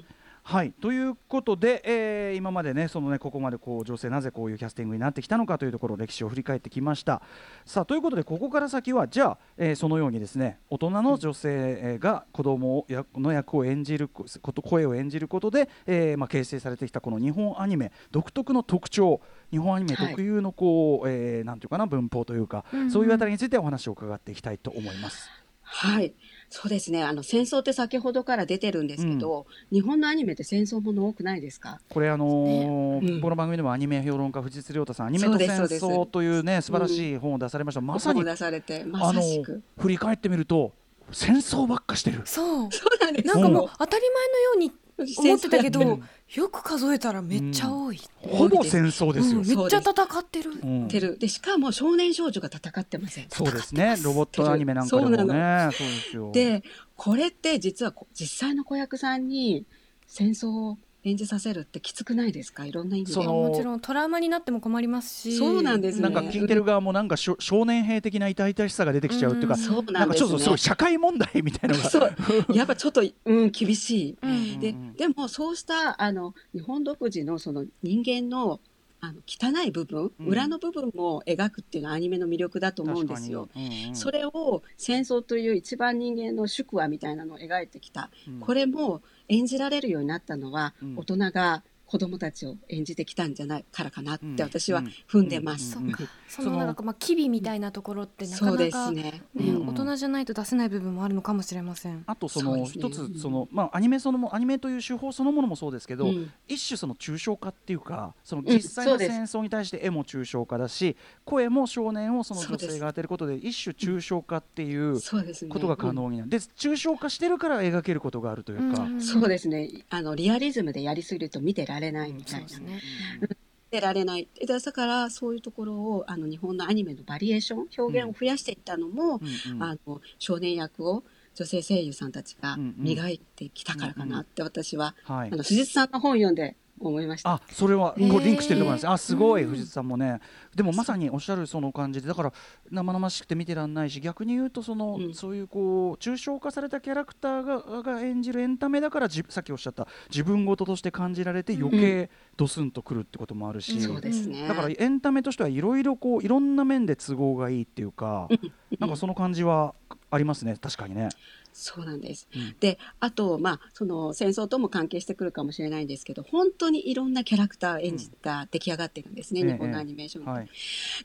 うんはいということで、えー今までねそのねここまでこう女性なぜこういうキャスティングになってきたのかというところ歴史を振り返ってきました。さあということでここから先はじゃあ、えーそのようにですね大人の女性えーが子供をやの役を演じること声を演じることで、えーまあ、形成されてきたこの日本アニメ独特の特徴日本アニメ特有のこう、えーなんていうかな文法というか、うんうんそういうあたりについてお話を伺っていきたいと思います。はい。そうですね。あの戦争って先ほどから出てるんですけど、日本のアニメって戦争もの多くないですか？これあのーね。うん。この番組でもアニメ評論家藤津亮太さんアニメと戦争というね素晴らしい本を出されました、まさに出されてまあのさしく。振り返ってみると戦争ばっかしてる。そう。そうなんです。なんかもう当たり前のように思ってたけどよく数えたらめっちゃ多い、ほぼ戦争ですよ、うん。めっちゃ戦ってる、うん。てるでしかも少年少女が戦ってません。そうですね。ロボットアニメなんかでもね。そうですよ。でこれって実はこ実際の子役さんに戦争を演じさせるってきつくないですか？いろんな意味で。そのもちろんトラウマになっても困りますし。そうなんですね。なんか聞いてる側もなんかしょ少年兵的な痛々しさが出てきちゃうっていうか、うん。そうなかちょっとすごい社会問題みたいなのが。そう。やっぱちょっと、うん、厳しい。うん。でうんでもそうしたあの日本独自のその人間のあの汚い部分、うん。裏の部分も描くっていうのはアニメの魅力だと思うんですよ。うんうん。それを戦争という一番人間の宿話みたいなのを描いてきた、うん。これも演じられるようになったのは、うん。大人が子供たちを演じてきたんじゃないからかなって私はうん踏んでます。そののなんかまあ機微みたいなところってなかそうでなかすね。大人じゃないと出せない部分もあるのかもしれません。あとその一つそのまあアニメそのもアニメという手法そのものもそうですけど、うん。一種その抽象化っていうかそのうん。実際の戦争に対して絵も抽象化だし、声も少年をその女性が当てることで一種抽象化っていうそうですね。ことが可能になる、で抽象化してるから描けることがあるというか、ん。そうですね。あのリアリズムでやりすぎると見てられないみたいな。そうですね。見てられない。でだからそういうところをあの日本のアニメのバリエーション表現を増やしていったのも、あの少年役を女性声優さん。たちが磨いてきたからかなって私は、はいあの藤津さん。の本読ん。で思いました。あそれはこうリンクしてると思います。あすごいうん藤津さんもね。でもまさにおっしゃるその感じでだから生々しくて見てらんないし逆に言うとその、うん。そういうこう抽象化されたキャラクターがが演じるエンタメだからじさっきおっしゃった自分事として感じられて余計ドスンとくるってこともあるし、うん。ね。だからエンタメとしてはいろいろこういろんな面で都合がいいっていうか、なんかその感じはありますね。確かにね。そうなんです。うん。で、あと、まあ、その戦争とも関係してくるかもしれないんですけど、本当にいろんなキャラクター演じが出来上がってるんですね、ええ日本のアニメーションって。はい。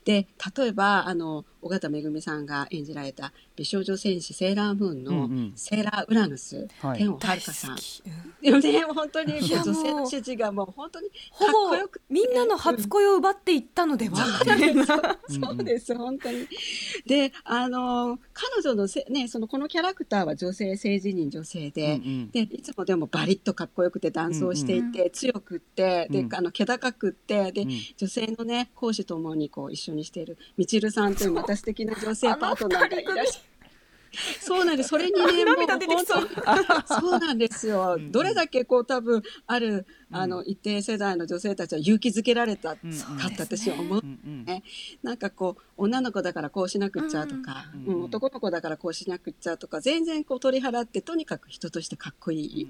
で、例えば、あの、尾形めぐみさんが演じられた美少女戦士セーラームーンのうんうん。セーラーウラヌス、はい。天をはるかさん。き。うん。でもね、本当にいや女性もうの支持がもう本当にほぼかっこよくてみんなの初恋を奪っていったのでは、そうです、本当に。で、あの、彼女のせ、ね、その、このキャラクターは女性、性自認女性で、うんうん。で、いつもでもバリッとかっこよくて男装していて、強くって、でう、ん。あの、気高くって、で、うん。女性のね、講師ともにこう一緒にしている、みちるさんという。また素敵な女性パートナーがいらっしゃる。そうなんです。それにね、も う涙出てきそう。そうなんですよ。どれだけこう多分ある、あの、一定世代の女性たちは勇気づけられたかうんって私は思う。うんうんね。なんかこう女の子だからこうしなくっちゃとか、うんうん男の子だからこうしなくっちゃとか全然こう取り払ってとにかく人としてかっこいい。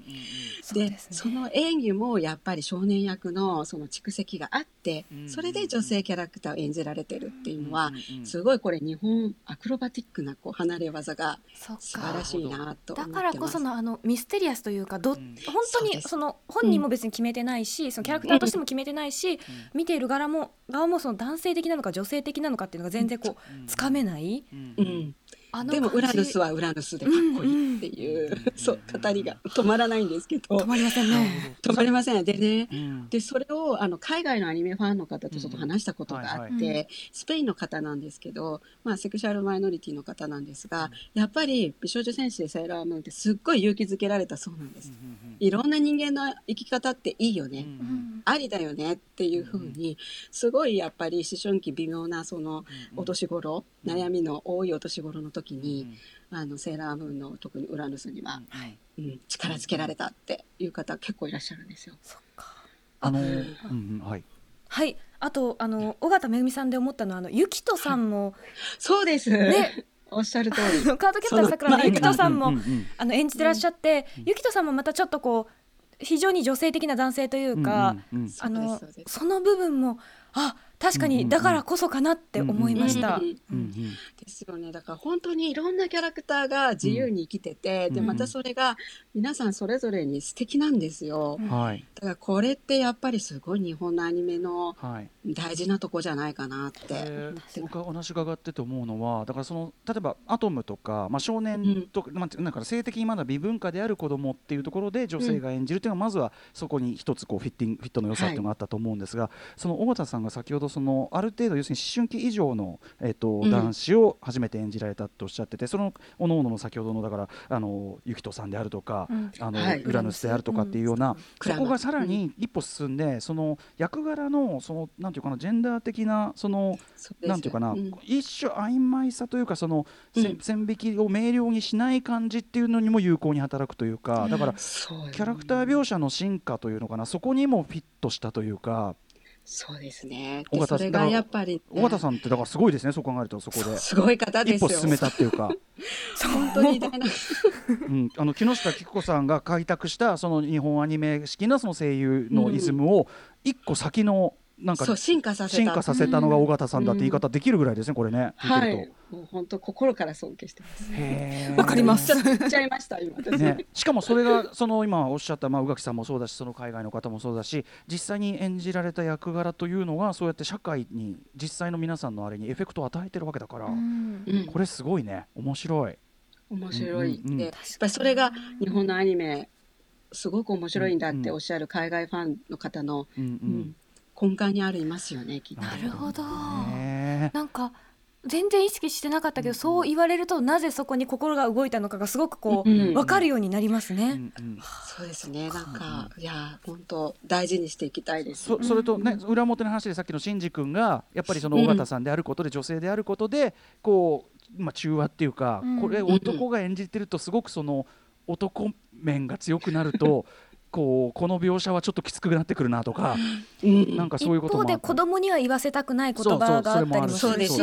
でね。その演技もやっぱり少年役のその蓄積があって、うんそれで女性キャラクターを演じられてるっていうのは、うんうん。すごいこれ日本アクロバティックなこう離れ技がそっ素晴らしいなと思ってます。だからこそのあのミステリアスというかど、ん。本当にその本人も別に決めてないし、そのキャラクターとしても決めてないし、見ている側も側もその男性的なのか女性的なのかっていうのが全然こうつかめない、うんでもウラヌスははウラヌスでかっこいいっていう、うんそう語りが止まらないんですけど。止まりませんね。止まりません。でねうん。でそれをあの海外のアニメファンの方とちょっと話したことがあって、うん。はいはいスペインの方なんですけど、まあ、セクシャルマイノリティの方なんですが、やっぱり美少女戦士でセーラームーンってすっごい勇気づけられたそうなんです。いろんな人間の生き方っていいよね。うんありだよねっていうふうに、すごいやっぱり思春期微妙なそのお年頃、うん悩みの多いお年頃の時に、あのセーラームーンの特にウラヌスには、うん、力づけられたっていう方結構いらっしゃるんですよ。そっか。あのうん。うんうんはい。はい。あとあの尾形めぐみさんで思ったのはあのゆきとさんも、そうです。ね。おっしゃる通り。カードキャプターさくらのゆきとさんも、うんうんうんあの演じてらっしゃって、ゆきとさんもまたちょっとこう非常に女性的な男性というか、うんうんうん。あのその部分もあ確かにだからこそかなって思いました。ですよね。だから本当にいろんなキャラクターが自由に生きてて、うん。で、またそれが皆さんそれぞれに素敵なんですよ。うん。はい。だからこれってやっぱりすごい日本のアニメのはい。大事なとこじゃないかなって。えー僕はお話伺ってて思うのはだからその例えばアトムとか、まあ、少年とか、まあ、なんか性的にまだ微文化である子供っていうところで女性が演じるっていうのはまずはそこに一つこうフィッティングフィットの良さっていうのがあったと思うんですが、その尾形さんが先ほどそのある程度要するに思春期以上の、えっとうん。男子を初めて演じられたっておっしゃっててそのおのおのの先ほどのだからあのゆきとさんであるとか、うん。あのはい。ウラヌスであるとかっていうような、そこがさらに一歩進んで、その役柄のそのなんていうかなジェンダー的なそのなんていうかな、ん。一種曖昧さというかその、線引きを明瞭にしない感じっていうのにも有効に働くというかだからキャラクター描写の進化というのかなそこにもフィットしたというかそうですね。尾形でそれがやっぱり、尾形さんってだからすごいですねそう考えるとそこですごい方ですよ。一歩進めたっていうか、本当に偉大な。うん、あの木下貴子さんが開拓したその日本アニメ式のその声優のイズムを一個先のなんかそう進化させた。進化させたのが尾形さんだって言い方できるぐらいですねこれね。聞はい。もう本当心から尊敬してます。わかります。ちゃいました今。私。ね、しかもそれがその今おっしゃった、まあ、宇垣さんもそうだしその海外の方もそうだし実際に演じられた役柄というのがそうやって社会に実際の皆さんのあれにエフェクトを与えてるわけだから、うん。うんこれすごいね。面白い。面白い。うんうんうん。で、やっぱりそれが日本のアニメすごく面白いんだっておっしゃる海外ファンの方の、うんううん。ん根幹にありますよねきっと。なるほど。ねなんか全然意識してなかったけど、そう言われるとなぜそこに心が動いたのかがすごくこう、うん分かるようになりますね。うんうんそうですねなんかいや本当大事にしていきたいです。そそれとね裏表の話でさっきの新次君がやっぱりその尾形さんであることで女性であることでこう、まあ、中和っていうか、うんこれ男が演じてるとすごくその男面が強くなると。こうこの描写はちょっときつくなってくるなとか、うん。なんかそういう一方でこともあった。子供には言わせたくない言葉があったりもするし。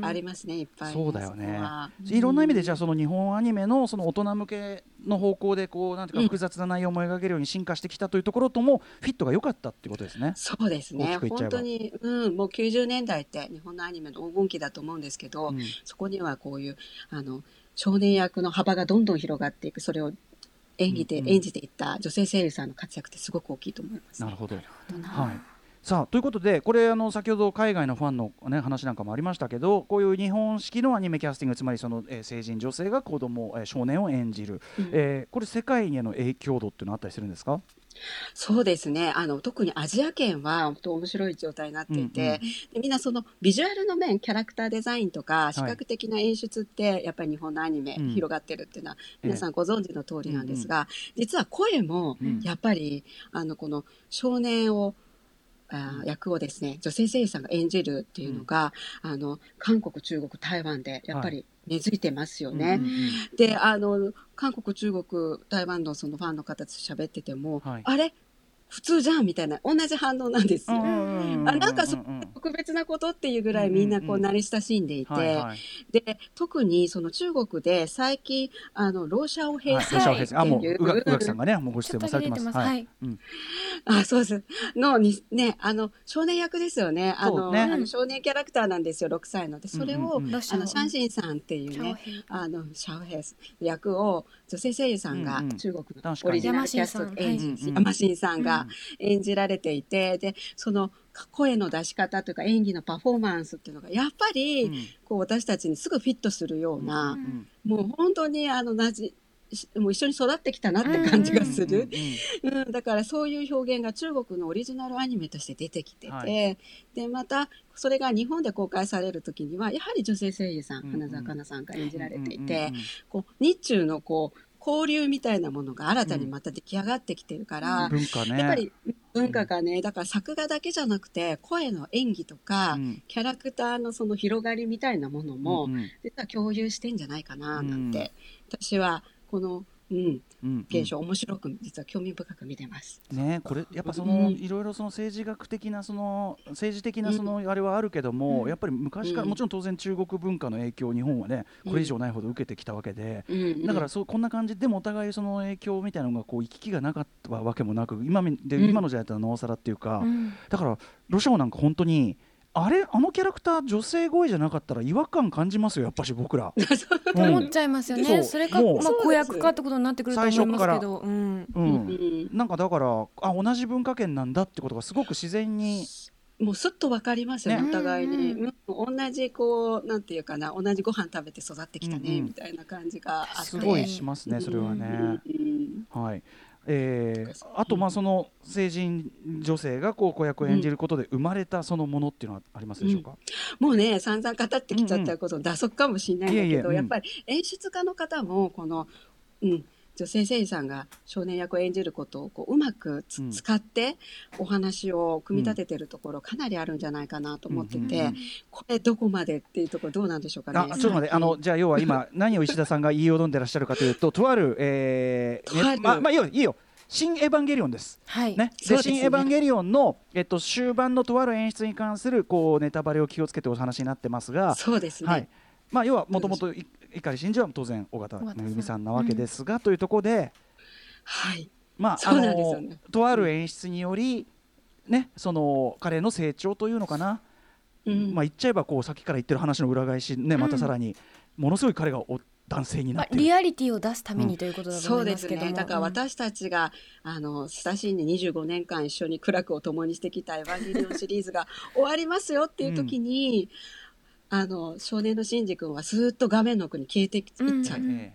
ありますねいっぱい。そうだよね。あいろんな意味でじゃあその日本アニメのその大人向けの方向でこうなんていうか複雑な内容も描けるように進化してきたというところともフィットが良かったっていうことですね。そうですね。本当に、うん、もう90年代って日本のアニメの黄金期だと思うんですけど、うん。そこにはこういうあの少年役の幅がどんどん広がっていく。それを演技で、演じていった女性声優さんの活躍ってすごく大きいと思います。なるほど。どな。はい。さあということでこれあの先ほど海外のファンの、ね、話なんかもありましたけどこういう日本式のアニメキャスティングつまりその、えー成人女性が子供、えー少年を演じる、うん。えーこれ世界への影響度っていうのはあったりするんですか？そうですね。あの特にアジア圏は本当面白い状態になっていて、うんうん。でみんなそのビジュアルの面キャラクターデザインとかい視覚的な演出ってやっぱり日本のアニメうん。広がってるっていうのはええ皆さんご存知の通りなんですが、実は声もうん。やっぱりあのこの少年をあー役をですね女性声優さんが演じるっていうのが、あの韓国中国台湾でやっぱり根付いてますよね。うんうんうん。であの韓国中国台湾のそのファンの方と喋ってても、はい。あれ？普通じゃんみたいな同じ反応なんです。よ。うんあなんかそ特別なことっていうぐらいみんなこう慣れ親しんでいて、はいはい。で特にその中国で最近あのローシャオ平はい成ロシアオフェスあもうっていう宇垣さんがねもうご出演もされてます。ちょっとだけ出てます。うん。あそうですのにねあの少年役ですよね。あのあの少年キャラクターなんですよ6歳の。でそれを、あのシャンシンさんっていうねあのシャオヘイス役を女性声優さんがうんうん。中国のオリジナルキャスト演じ山新さん。はい。山新さんが演じられていてでその声の出し方というか演技のパフォーマンスっていうのがやっぱり、うん。こう私たちにすぐフィットするような、うんもう本当にあのなじしもう一緒に育ってきたなって感じがする、うんうんうん、だからそういう表現が中国のオリジナルアニメとして出てきてて、はい。でまたそれが日本で公開される時にはやはり女性声優さん、うんうん。花澤香菜さんが演じられていうんうんて、うん。こう日中のこう交流みたいなものが新たにまた出来上がってきてるから、文化ね。やっぱり文化がねだから作画だけじゃなくて声の演技とか、うん。キャラクターのその広がりみたいなものも、うんうん。実は共有してんじゃないかななんて、うん。私はこの、うん、うんうん。現象面白く実は興味深く見てます。ねこれやっぱその、うん。いろいろその政治学的なその政治的なそのあれはあるけども、うん。やっぱり昔から、うん。もちろん当然中国文化の影響を日本はねうん。これ以上ないほど受けてきたわけで、だからそうこんな感じでもお互いその影響みたいなのがこう行き来がなかったわけもなく今みで、うん。今の時代だったらなおさらっていうか、うん。だからロシア語なんか本当にあれあのキャラクター女性声じゃなかったら違和感感じますよやっぱし僕ら。って思っちゃいますよね、そうそれか、もうまあ、子役かってことになってくると思いますけど、うん、ううん。ん。なんかだからあ同じ文化圏なんだってことがすごく自然にもうすっとわかりますよねね。お互いに、うん。うん。同じこうなんていうかな同じご飯食べて育ってきたね、うん。うんみたいな感じがあってすごいしますねそれはね。うん。うん。はいえーあとまあその成人女性がこう子役を演じることで生まれたそのものっていうのはありますでしょうか、もうね散々語ってきちゃったことの打足かもしれないんだけど、いえいえうん。やっぱり演出家の方もこの、うん、女性声優さんが少年役を演じることをこううまくつうん。使ってお話を組み立ててるところかなりあるんじゃないかなと思ってて、うんうんうん。これどこまでっていうところどうなんでしょうかね。あちょっと待ってあのじゃあ要は今 何を石田さんが言いよどんでらっしゃるかというととある、えーとある。ねままあいいよいいよ。新エヴァンゲリオンです。はい、ね、ね。新エヴァンゲリオンの、えっと、終盤のとある演出に関するこうネタバレを気をつけてお話になってますが、そうですね。はいまあ、要はもともと碇真司は当然尾形めぐみさんなわけですが、というところで、はい。まあ、そうなんですよね。のとある演出により、ね、その彼の成長というのかな、うん。まあ、言っちゃえばこうさっきから言ってる話の裏返し、ね、またさらにものすごい彼がお男性になまあ、ってる。リアリティを出すためにということだとそうです思いますけども、ね。だから私たちが、あの、親しんで25年間一緒に苦楽を共にしてきたエヴァンゲリオンシリーズが終わりますよっていう時に、あの、少年のシンジ君はスーッと画面の奥に消えていっちゃう。うんえ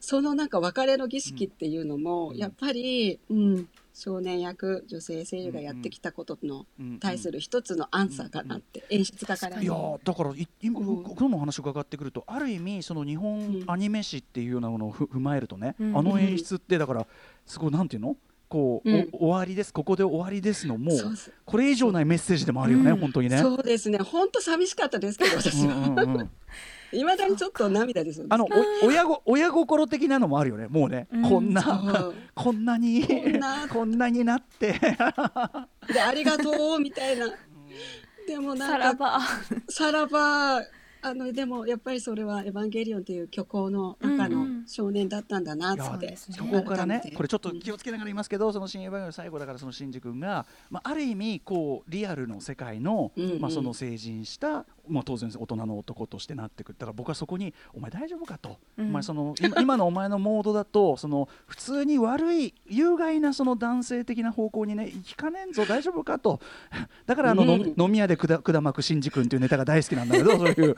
そのなんか別れの儀式っていうのも、うん。やっぱり、うん、少年役、女性声優がやってきたことの対する一つのアンサーかなって、演出家からいやーだからい今、うん。このお話伺ってくるとある意味その日本アニメ史っていうようなものをふ踏まえるとね、うん。あの演出ってだからすごいなんていうの？こう、うん。お終わりです。ここで終わりですのもうこれ以上ないメッセージでもあるよね、うん。本当にね。そうですね。本当寂しかったですけど、私は。うんうんうん いまだにちょっと涙ですよあのお親ご親心的なのもあるよねもうね、うん。こんな こんなにこんな。こんなになって。でありがとうみたいな。でもさなんからば。さらばあのでもやっぱりそれは「エヴァンゲリオン」という虚構の中のうんうん。少年だったんだなって。そうですね。そこからねこれちょっと気をつけながら言いますけど、その新エヴァンゲリオンの最後だからそのシンジ君が、まあ、ある意味こうリアルの世界の、うんうんまあ、その成人した、まあ、当然大人の男としてなってくる。だから僕はそこに「お前大丈夫か?」と、うん。お前その今 今のお前のモードだとその普通に悪い有害なその男性的な方向にね行きかねんぞ大丈夫かと。だからあの、のうん。飲み屋でくだ管巻くシンジ君っていうネタが大好きなんだけどそういう。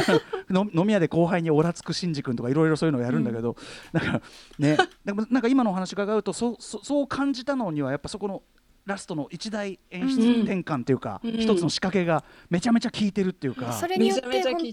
の飲み屋で後輩にオラつくシンジ君とかいろいろそういうのをやるんだけど、なん。かね。なんか今のお話伺うとそそそう感じたのにはやっぱそこのラストの一大演出うん転換っていうか、うん。一つの仕掛けがめちゃめちゃ効いてるっていうか。それによって本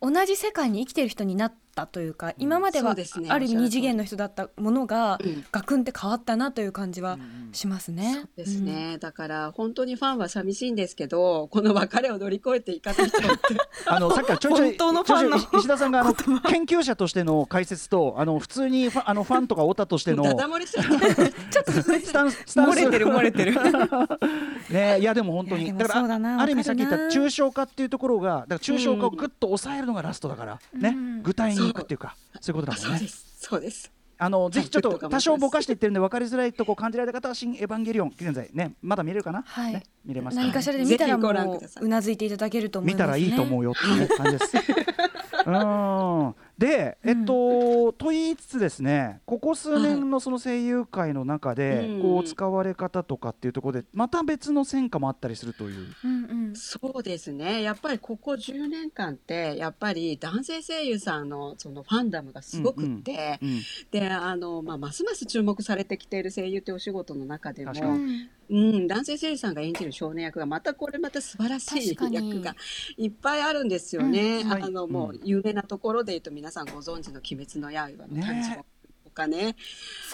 当同じ世界に生きてる人になったというか今まではですね。ある意味二次元の人だったものがうん。ガクンって変わったなという感じはうんうん。しますね。そうですね、だから本当にファンは寂しいんですけどこの別れを乗り越えていかないとって。あのさっきからちょいちょい本当のファンの石田さんがあの研究者としての解説とあの普通にファあのファンとかオタとしてのちゃってちょっとスタンス漏れてる漏れてる。ねいやでも本当にだからそうだなあある意味さっき言った抽象化っていうところがだから抽象化をぐっと抑えるのがラストだから、ね。うん。具体にいくっていうかそういうことだもんね。あそうです。そうです。あのぜひちょっと多少ぼかしていってるんで分かりづらいとこ感じられた方は「新エヴァンゲリオン」現在ねまだ見れるかな、はい。ね、見れますから何かしらで見たらもううなずいていただけると思いますね。見たらいいと思うよっていう感じです。うんで、えっと、と言いつつですねここ数年のその声優界の中で、うん。こう使われ方とかっていうところでまた別の戦果もあったりするという。うんうん。そうですね。やっぱりここ10年間ってやっぱり男性声優さんのそのファンダムがすごくって、うんであの、まあ、ますます注目されてきている声優ってお仕事の中でもうんうん、男性声優さんが演じる少年役がまたこれまた素晴らしい役がいっぱいあるんですよね。うんはい。あのもう有名なところで言うと皆さんご存知の「鬼滅の刃」の感じねとかね。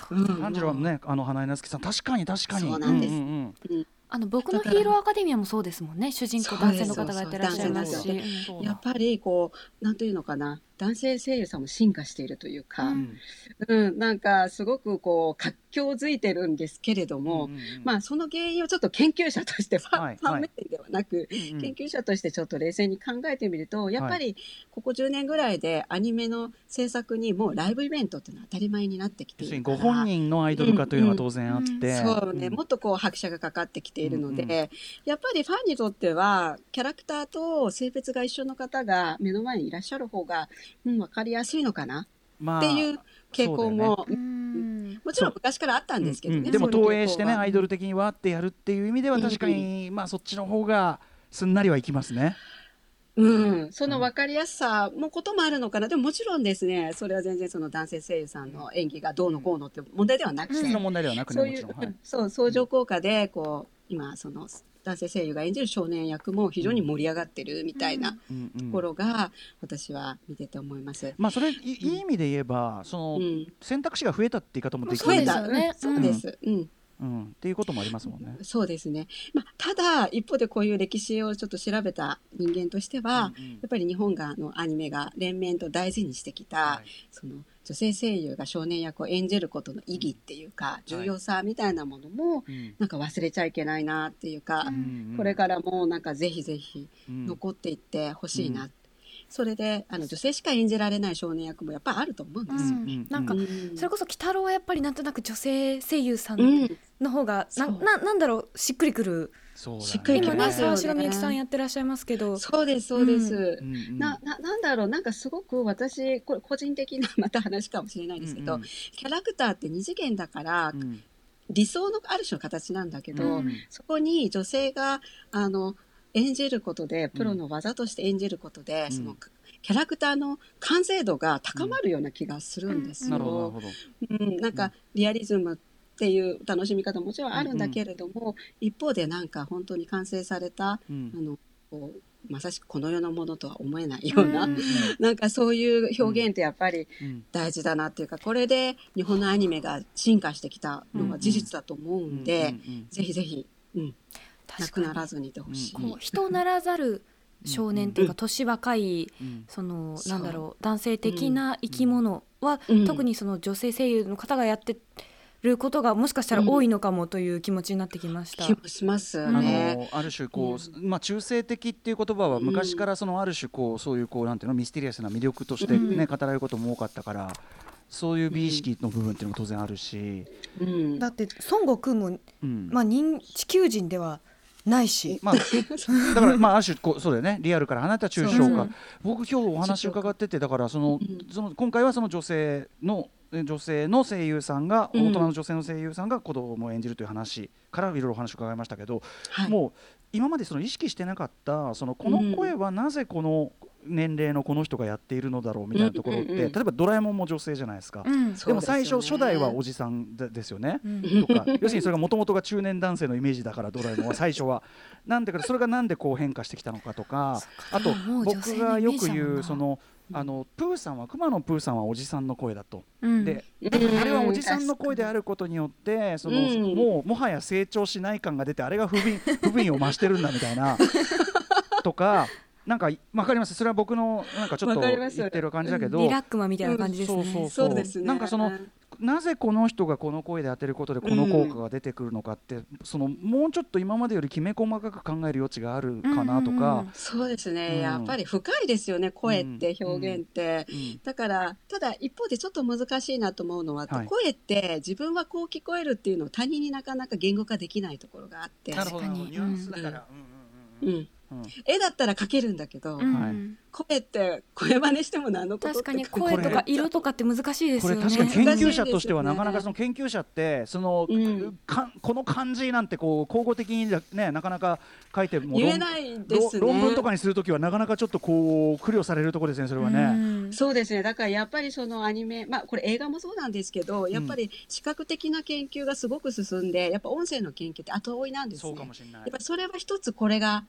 そううん。炭治郎のね。あの花江夏樹さん確かに確かに。そうなんです。うんうんあの僕のヒーローアカデミアもそうですもんね。主人公男性の方がやってらっしゃいますし。そうでうんう。んやっぱりこうなんというのかな。男性声優さんも進化しているというか、うん。なんかすごくこう活況づいてるんですけれども、うんうんまあその原因をちょっと研究者としてファン,、はい。ファン目線ではなく、うんうん。研究者としてちょっと冷静に考えてみるとやっぱりここ10年ぐらいでアニメの制作にもうライブイベントっていうのは当たり前になってきているから。ご本人のアイドル化というのは当然あって、そうね、ん。もっとこう拍車がかかってきているので、うんうんやっぱりファンにとってはキャラクターと性別が一緒の方が目の前にいらっしゃる方が、うん、分かりやすいのかな？まあっていう傾向も、うん。もちろん昔からあったんですけどね、うん。うん。でも投影してねアイドル的にわーってやるっていう意味では確かに、まあそっちの方がすんなりはいきますね。うん、その分かりやすさもこともあるのかな。でももちろんですねそれは全然その男性声優さんの演技がどうのこうのって問題ではなくて、その問題ではなくねもちろん。そうい。う、はいそう相乗効果でこう今その男性声優が演じる少年役も非常に盛り上がってるみたいなところが私は見てて思います。まあそれいいい意味で言えばその、うん、選択肢が増えたって言い方もできる。増えた、ですよね。うんそうです、うん。うん、っていうこともありますもんね。そうですね。まあ、ただ一方でこういう歴史をちょっと調べた人間としては、うんうん。やっぱり日本があのアニメが連綿と大事にしてきた、はい。その女性声優が少年役を演じることの意義っていうか、重要さみたいなものもうん。なんか忘れちゃいけないなっていうか、うんこれからもなんかぜひぜひうん。残っていってほしいな、うそれであの女性しか演じられない少年役もやっぱあると思うんですよ。うんなんかうん。それこそ鬼太郎はやっぱりなんとなく女性声優さうんんの方がなななんだろうしっくりくる。そうだね。しっくりき今ねますよね。沢城みゆきさんやってらっしゃいますけど。そうですそうです。うん。うんなななんだろうなんかすごく私これ個人的な また話かもしれないですけど、うんうん。キャラクターって二次元だから、うん。理想のある種の形なんだけど、うん。そこに女性があの演じることでプロの技として演じることで、うん。そのキャラクターの完成度が高まるような気がするんですなるほどなるよ。ほど。うん。なんかリアリズムっていう楽しみ方ももちろんあるんだけれども、一方でなんか本当に完成されたうん。あのこうまさしくこの世のものとは思えないような、うん なんかそういう表現ってやっぱりうん。大事だなっていうかこれで日本のアニメが進化してきたのは事実だと思うんで、うんうんうん。ぜひぜひ、うん、なくならずにいてほしい。こう人ならざる少年っていうか年若いうん。そのなんだろう男性的な生き物は、うん。特にその女性声優の方がやってることがもしかしたら多いのかもという気持ちになってきました。気もしますうん。あね。のある種こう、まあ中性的っていう言葉は昔からそのある種こうそういうこうなんていうのミステリアスな魅力としてね、うん。語られることも多かったからそういう美意識の部分っていうのも当然あるし、うん。だって孫悟空も、うん。まあ、人地球人ではないし、まあ、だからまあある種こうそうだよね。リアルから離れた抽象化、僕今日お話伺っててだからその、うん。その今回はその女性のえ女性の声優さんが、うん。大人の女性の声優さんが子供を演じるという話からいろいろお話を伺いましたけど、はい。もう今までその意識してなかったそのこの声はなぜこの年齢のこの人がやっているのだろうみたいなところって、うんうんうん例えばドラえもんも女性じゃないですか。うんでも最初初代はおじさんでですよね。うん。とか要するにそれがもともとが中年男性のイメージだからドラえもんは最初はなんでかそれがなんでこう変化してきたのかとかあと僕がよく言うなそのあのプーさんは熊野プーさんはおじさんの声だと。うん。でうんあれはおじさんの声であることによってその、うん。もうもはや成長しない感が出てあれが不憫不憫を増してるんだみたいな。とかなんかわかります？それは僕のなんかちょっと言ってる感じだけど、リラックマみたいな感じですね。そうそうですね。なんかそのなぜこの人がこの声で当てることでこの効果が出てくるのかって、そのもうちょっと今までよりきめ細かく考える余地があるかなとうんうん。うかん。そうですね、うん。やっぱり深いですよね声ってうん。表現って、うん。だからただ一方でちょっと難しいなと思うのは、はい。声って自分はこう聞こえるっていうのを他人になかなか言語化できないところがあって確かにニュアンスだから、うん、うんうんうん絵だったら描けるんだけど、声って声真似しても何のことって確かに声とか色とかって難しいですよね。これ確かに研究者としてはなかなかその研究者ってその、うんかこの漢字なんてこう口語的にねなかなか書いても論言えないですね。論論文とかにするときはなかなかちょっとこう苦慮されるところですねそれはね。うん。そうですね。だからやっぱりそのアニメまあこれ映画もそうなんですけどやっぱり視覚的な研究がすごく進んでやっぱ音声の研究って後追いなんですそうねかもしれない。やっぱりそれは一つこれが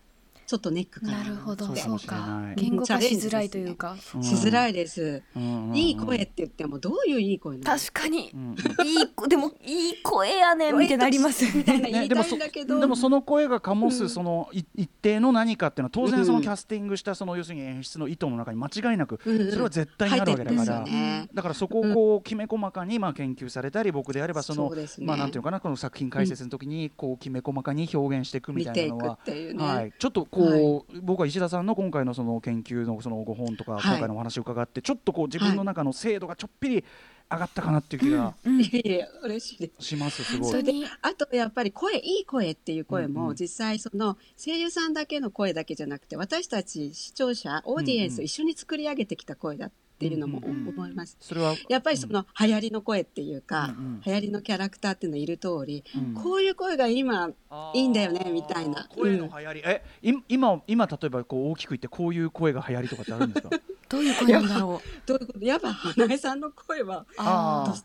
ちょっとネックかな。なるほど、そうか。言語化しづらいというか。うん。しづらいです、うん。うんうんいい声って言ってもどういういい声なの？確かに。う。ん。いい子でもいい声やねんみたいになりますよみたいなね。言いたいんだけど、でもその声が醸うん。すそのい一定の何かっていうのは当然そのうん。キャスティングしたその要するに演出の意図の中に間違いなくそれは絶対にあるわけだから。だからそこをこうきめ細かにまあ研究されたり僕であればそのまあなんていうのかなこの作品解説の時にこうきめ細かに表現していくみたいなのはっていうね、はい、ちょっとこう、僕は石田さんの今回のその研究のそのご本とかはい今回のお話を伺って、ちょっとこう自分の中の精度がちょっぴり上がったかなっていう気がうん。いえいえ嬉しいです。します、すごい。それで本あとやっぱり声いい声っていう声うんうん。も実際その声優さんだけの声だけじゃなくて私たち視聴者オーディエンス一緒に作り上げてきた声だっていうのも思います。それはやっぱりその流行りの声っていうか、流行りのキャラクターっていうのいる通り、うん。こういう声が今いいんだよねみたいな。声の流行り、えい今今例えばこう大きく言ってこういう声が流行りとかってあるんですか？どういう声なんだろう。どういうこと？やっぱ花江さんの声はああ。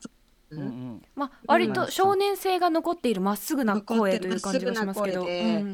うんうん。まあ割と少年性が残っているまっすぐな声という感じがしますけど。で。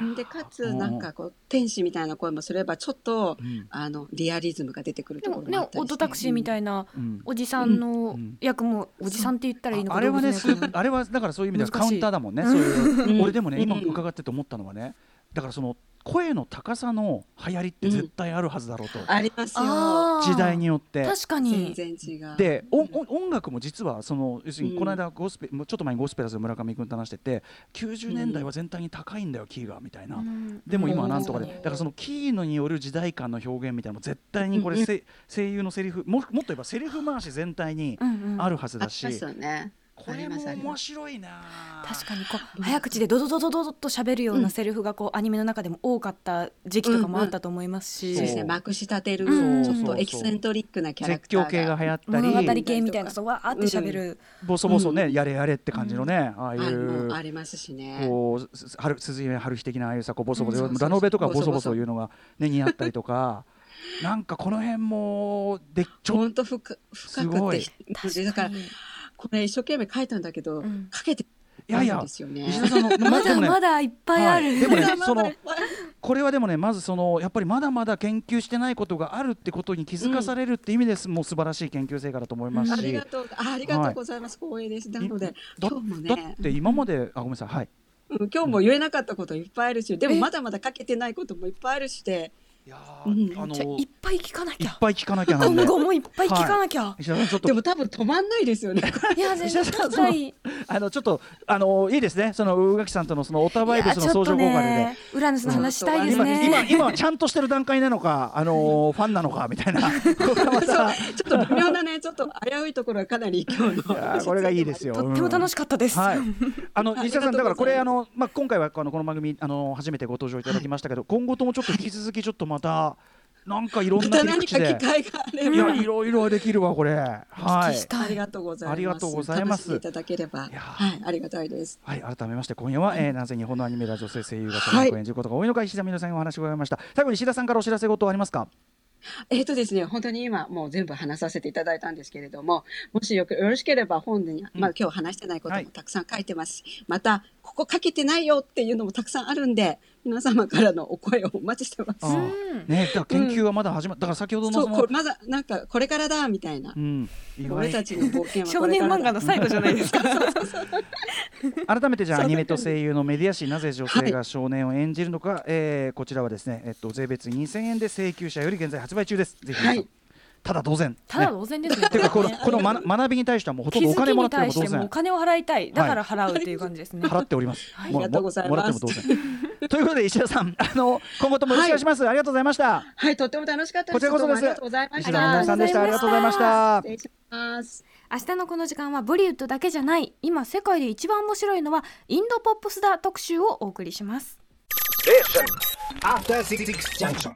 うん。でかつなんかこう天使みたいな声もすればちょっとうん。あのリアリズムが出てくるでもところもあったりして。ねオートタクシーみたいなうんおじさんのうん。役もおじさんって言ったらいいのかああれはねあれはだからそういう意味ではカウンターだもんねそういう、う ん俺でもね今うん伺ってて思ったのはねだからその声の高さの流行りって絶対あるはずだろうと、ありますよ。時代によって。確か全に。然違う。で音楽も実はその要するにうん。この間ゴスペ、もうちょっと前にゴスペラーズの村上君と話してて90年代は全体に高いんだよキーがみたいな、うん。でも今はなんとかでうん。だからそのキーのによる時代感の表現みたいなのも絶対にこれ、うん。せ声優のセリフももっと言えばセリフ回し全体にうんうん。あるはずありだし、ますよねこれも面白いな。確かにこう早口でドドドドドドっと喋るようなセリフがこうアニメの中でも多かった時期とかもあったと思いますし、そうですね。まくし立てるうん。ちょっとエキセントリックなキャラク絶ターが。叫系が流行った物語り系みたいなそうわーって喋る、ボソボソね、やれやれって感じのね、ああいあうのありますしね。こうす春鈴夢春日的なああいうさこうボソボソ、うんそうそうそうラノベとかボソボソ言うのがね似合ったりとかなんかこの辺もでちょっ本当深深すごいくてだから確かにこれ一生懸命書いたんだけど、うん。かけていやいやないんですよね。石田さんのまだでもねまだいっぱいある、はい。でもねそのこれはでもねまずそのやっぱりまだまだ研究してないことがあるってことに気づかされるって意味です、もう素晴らしい研究成果だと思いますし、ありがとう。あありがとうございます、光栄です。なのでだ今日もだねって今まであごめんなさい。はい。うん今日も言えなかったこといっぱいあるしでもえ？まだまだ書けてないこともいっぱいあるしでいやうん。ーあのいっぱい聞かなきゃ。いっぱい聞かなきゃ今後もいっぱい聞かなきゃ、石田さんちょっと。でも多分止まんないですよね。い、や全然石田さん対。あのちょっとあのいいですね。その宇垣さんとのそのオタバイブスの相乗効果でね。ウラヌスの話したいです今ね今今はちゃんとしてる段階なのかあのファンなのかみたいな。ちょっと微妙なね、ちょっと危ういところはかなり今日の。いやーこれがいいですよ。とっても楽しかったです、はい、あのはい。石田さんだからこれあのまあ今回はあのこの番組あの初めてご登場いただきましたけど、今後ともちょっと引き続きちょっとまたなんかいろんまなた何か機切り口で。いやば。いろいろできるわこれ。はい。ありがとうございます。ありがとうございます。いただければ、はい、ありがたいです。はい、改めまして今夜は、えー、なぜ日本のアニメでは女性声優がはい。を演じることが多いのか、石田美奈さんにお話を伺いました。最後に石田さんからお知らせ事ありますか？えっ、とですね、本当に今もう全部話させていただいたんですけれども、もしよくよろしければ本に、まあ今日話してないことはい。もたくさん書いてますし、またここ書けてないよっていうのもたくさんあるんで、皆様からのお声をお待ちしてます。ねだから研究はまだ始まっだから先ほどのそ、そうまだなんかこれからだみたいな。うん、意俺た外ちの冒険は少年漫画の最後じゃないですか。改めてじゃあアニメと声優のメディア誌なぜ女性が少年を演じるのか、えーこちらはですね、えっと、税別2000円で請求者より現在発売中です。ぜひ。はいただ同然ただね同然ですねていうかこのねこのま学びに対してはもうほとんどお金もらってもに対して同然もお金を払いたいだから払うっていう感じですね払っております。はいもありがとうございますもらっても同然。ということで石田さん、あの今後ともよろしくお願いします。ありがとうございました。はい、とっても楽しかったです。こちらこそですありがとうございまし石田さんでした。ありがとうございました失。礼します。明日のこの時間はボリウッドだけじゃない今世界で一番面白いのはインドポップスだ特集をお送りします After Six Junction.